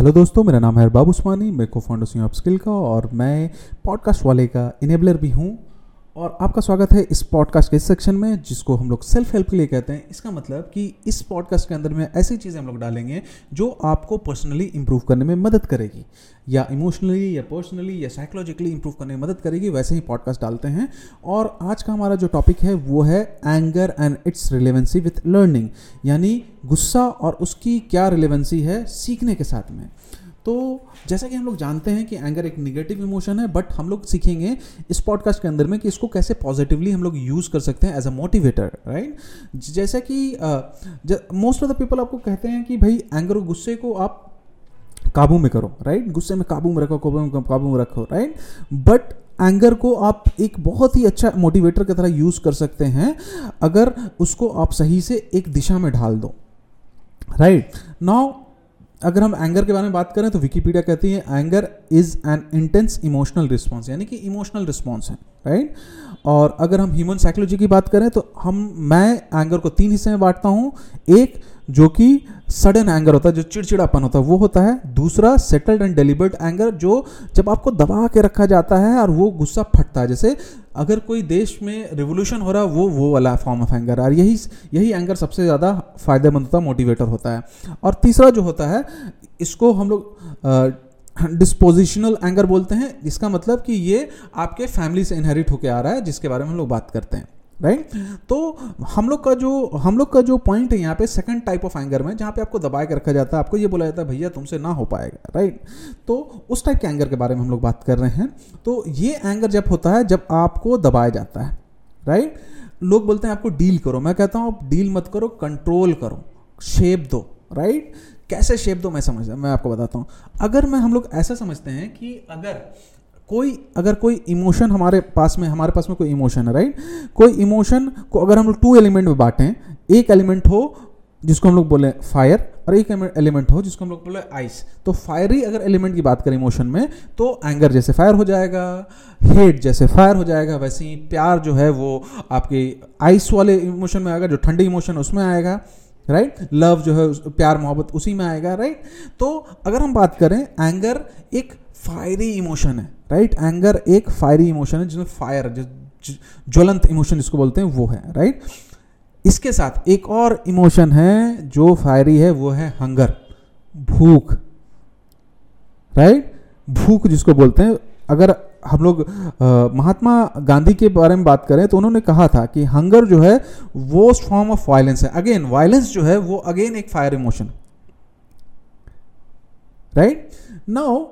Hello दोस्तों, मेरा नाम है अरबाब उस्मानी मैं को फाउंडर सी स्किल का और मैं पॉडकास्ट वाले का इनेबलर भी हूँ। और आपका स्वागत है इस पॉडकास्ट के इस सेक्शन में, जिसको हम लोग सेल्फ हेल्प के लिए कहते हैं। इसका मतलब कि इस पॉडकास्ट के अंदर में ऐसी चीज़ें हम लोग डालेंगे, जो आपको पर्सनली इंप्रूव करने में मदद करेगी। या इमोशनली या पर्सनली या साइकोलॉजिकली इंप्रूव करने में मदद करेगी, वैसे ही पॉडकास्ट डालते हैं। और आज का हमारा जो टॉपिक है, वो है anger and its relevancy with learning यानी गुस्सा और उसकी क्या रिलेवेंसी है, सीखने के साथ में। तो जैसा कि हम लोग जानते हैं कि एंगर एक निगेटिव इमोशन है बट हम लोग सीखेंगे इस पॉडकास्ट के अंदर में कि इसको कैसे पॉजिटिवली हम लोग यूज़ कर सकते हैं एज अ मोटिवेटर राइट जैसा कि मोस्ट ऑफ़ द पीपल आपको कहते हैं कि भाई एंगर और गुस्से को आप काबू में करो राइट गुस्से में काबू में रखो, काबू में रखो राइट बट एंगर को आप एक बहुत ही अच्छा मोटिवेटर की तरह यूज़ कर सकते हैं अगर उसको आप सही से एक दिशा में ढाल दो राइट नाउ अगर हम एंगर के बारे में बात करें तो विकीपीडिया कहती है anger is an intense emotional response यानी कि इमोशनल रिस्पॉन्स है। राइट और अगर हम ह्यूमन साइकोलॉजी की बात करें तो हम, मैं एंगर को तीन हिस्से में बांटता हूँ। एक, जो कि सडन एंगर होता है, जो चिड़चिड़ापन होता है, वो होता है। दूसरा सेटल्ड एंड डेलिबर्ट एंगर जो जब आपको दबा के रखा जाता है और वो गुस्सा फटता है। जैसे अगर कोई देश में रिवोल्यूशन हो रहा है, वो वो वाला फॉर्म ऑफ़ एंगर और यही यही एंगर सबसे ज़्यादा फ़ायदेमंद होता है मोटिवेटर होता है। और तीसरा जो होता है, इसको हम लोग डिस्पोजिशनल एंगर बोलते हैं इसका मतलब कि ये आपके फैमिली से इनहेरिट होकर आ रहा है, जिसके बारे में हम लोग बात करते हैं राइट right? तो हम लोग का जो, हम लोग का जो पॉइंट है यहाँ पे सेकंड टाइप ऑफ़ एंगर में, जहाँ पे आपको दबा के रखा जाता है, आपको ये बोला जाता है, भैया, तुमसे ना हो पाएगा राइट right? तो उस टाइप के एंगर के बारे में हम लोग बात कर रहे हैं तो ये एंगर जब होता है, जब आपको दबाया जाता है राइट right? लोग बोलते हैं, आपको डील करो मैं कहता हूँ, आप डील मत करो कंट्रोल करो शेप दो राइट कैसे शेप दो, मैं समझ, मैं आपको बताता हूँ। अगर मैं, हम लोग ऐसा समझते हैं कि अगर कोई अगर कोई इमोशन हमारे पास में, हमारे पास में कोई इमोशन है राइट कोई इमोशन को अगर हम लोग टू एलिमेंट में बांटें, एक एलिमेंट हो जिसको हम लोग बोले फायर और एक एलिमेंट हो जिसको हम लोग बोले आइस तो फायरी अगर एलिमेंट की बात करें इमोशन में तो एंगर जैसे फायर हो जाएगा हेट जैसे फायर हो जाएगा, वैसे ही प्यार जो है वो आपके आइस वाले इमोशन में आएगा, जो ठंडी इमोशन उसमें आएगा। Right right? लव जो है, प्यार, मोहब्बत, उसी में आएगा राइट right? तो अगर हम बात करें एंगर एक फायरी इमोशन है राइट right? एंगर एक फायरी इमोशन है, जिसमें फायर ज्वलंत इमोशन जिसको बोलते हैं, वो है राइट इसके साथ एक और इमोशन है, जो फायरी है, वो है हंगर भूख राइट भूख जिसको बोलते हैं, अगर हम लोग महात्मा गांधी के बारे में बात करें तो उन्होंने कहा था कि हंगर जो है, वो फॉर्म ऑफ़ वायलेंस है। अगेन वायलेंस जो है, वो अगेन एक fire emotion right now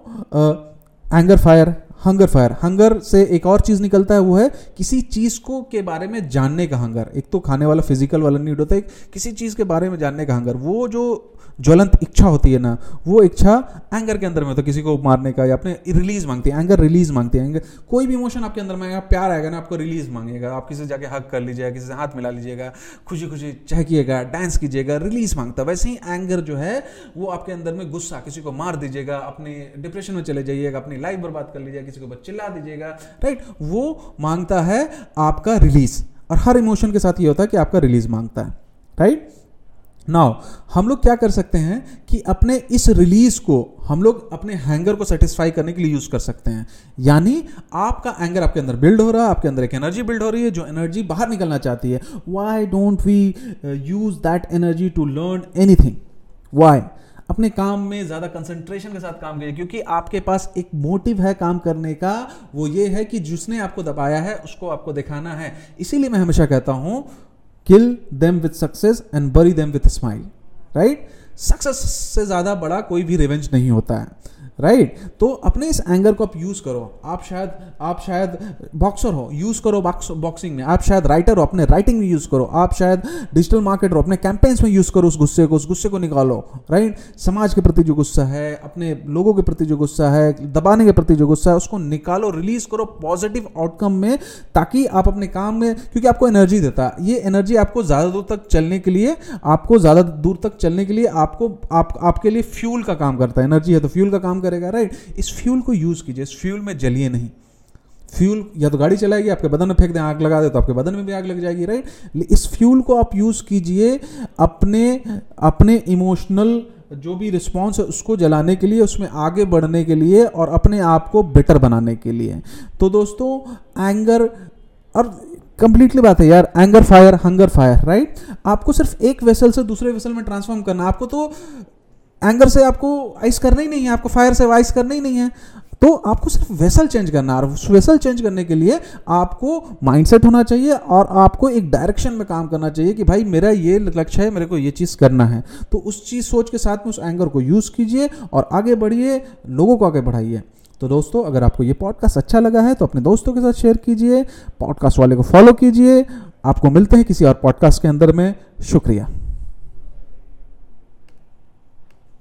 anger fire hunger fire hunger से एक और चीज़ निकलता है, वो है किसी चीज़ को के बारे में जानने का हंगर एक तो खाने वाला फ़िज़िकल वाला नीड होता है, किसी चीज़ के बारे में जानने का हंगर वो जो ज्वलंत इच्छा होती है ना, वो इच्छा एंगर के अंदर में होता है, किसी को मारने का या अपने रिलीज़ मांगती है एंगर रिलीज़ मांगती है. एंगर कोई भी इमोशन आपके अंदर में आएगा, प्यार आएगा ना, आपको रिलीज़ मांगेगा. आप किसी से जाके हक कर लीजिएगा, किसी से हाथ मिला लीजिएगा खुशी खुशी चहकिएगा डांस कीजिएगा रिलीज़ माँगता है. वैसे ही एंगर जो है, वो आपके अंदर में गुस्सा, किसी को मार दीजिएगा, अपने डिप्रेशन में चले जाइएगा, अपनी लाइफ बर्बाद कर लीजिएगा किसी को चिल्ला दीजिएगा राइट वो माँगता है आपका रिलीज़ और हर इमोशन के साथ ये होता है कि आपका रिलीज़ माँगता है राइट नाउ हम लोग क्या कर सकते हैं कि अपने इस रिलीज़ को, हम लोग अपने हैंगर को सेटिस्फाई करने के लिए यूज़ कर सकते हैं। यानी आपका एंगर आपके अंदर बिल्ड हो रहा है, आपके अंदर एक एनर्जी बिल्ड हो रही है, जो एनर्जी बाहर निकलना चाहती है। Why don't we use that energy to learn anything why अपने काम में ज़्यादा कंसंट्रेशन के साथ काम करिए, क्योंकि आपके पास एक मोटिव है काम करने का, वो ये है कि जिसने आपको दबाया है, उसको आपको दिखाना है। इसीलिए मैं हमेशा कहता हूँ kill them with success and bury them with smile right success से ज़्यादा बड़ा कोई भी रिवेंज नहीं होता है। Right right? तो अपने इस एंगर को आप यूज़ करो। आप शायद आप शायद बॉक्सर हो यूज़ करो बॉक्सिंग में। आप शायद राइटर हो अपने राइटिंग में यूज़ करो। आप शायद डिजिटल मार्केटर हो अपने कैंपेन्स में यूज़ करो उस गुस्से को उस गुस्से को निकालो। Right right? समाज के प्रति जो गुस्सा है अपने लोगों के प्रति जो गुस्सा है दबाने के प्रति जो गुस्सा है उसको निकालो रिलीज़ करो पॉजिटिव आउटकम में ताकि आप अपने काम में क्योंकि आपको एनर्जी देता है। ये एनर्जी आपको ज़्यादा दूर तक चलने के लिए आपको ज़्यादा दूर तक चलने के लिए आपको आप, आपके लिए फ्यूल का काम करता है। एनर्जी है तो फ्यूल का काम करेगा राइट इस फ्यूल को यूज़ कीजिए, इस फ्यूल में जलिए नहीं। फ्यूल या तो गाड़ी चलाएगी, आपके बदन में फेंक दें, आग लगा दे तो आपके बदन में भी आग लग जाएगी राइट इस फ्यूल को आप यूज़ कीजिए अपने अपने इमोशनल जो भी रिस्पॉन्स है, उसको जलाने के लिए, उसमें आगे बढ़ने के लिए और अपने आप को बेटर बनाने के लिए। तो दोस्तों एंगर और कंप्लीटली बात है यार anger fire hunger fire right आपको सिर्फ़ एक वेसल से दूसरे वेसल में ट्रांसफॉर्म करना आपको तो एंगर से आपको आइस करना ही नहीं है, आपको फायर से आइस करना ही नहीं है। तो आपको सिर्फ़ वेसल चेंज करना है, और उस वेसल चेंज करने के लिए आपको माइंडसेट होना चाहिए, और आपको एक डायरेक्शन में काम करना चाहिए कि भाई मेरा ये लक्ष्य है, मेरे को ये चीज़ करना है। तो उस चीज़ सोच के साथ में उस एंगर को यूज़ कीजिए, और आगे बढ़िए, लोगों को आगे बढ़ाइए। तो दोस्तों, अगर आपको ये पॉडकास्ट अच्छा लगा है तो अपने दोस्तों के साथ शेयर कीजिए पॉडकास्ट वाले को फॉलो कीजिए। आपको मिलते हैं किसी और पॉडकास्ट के अंदर में। शुक्रिया।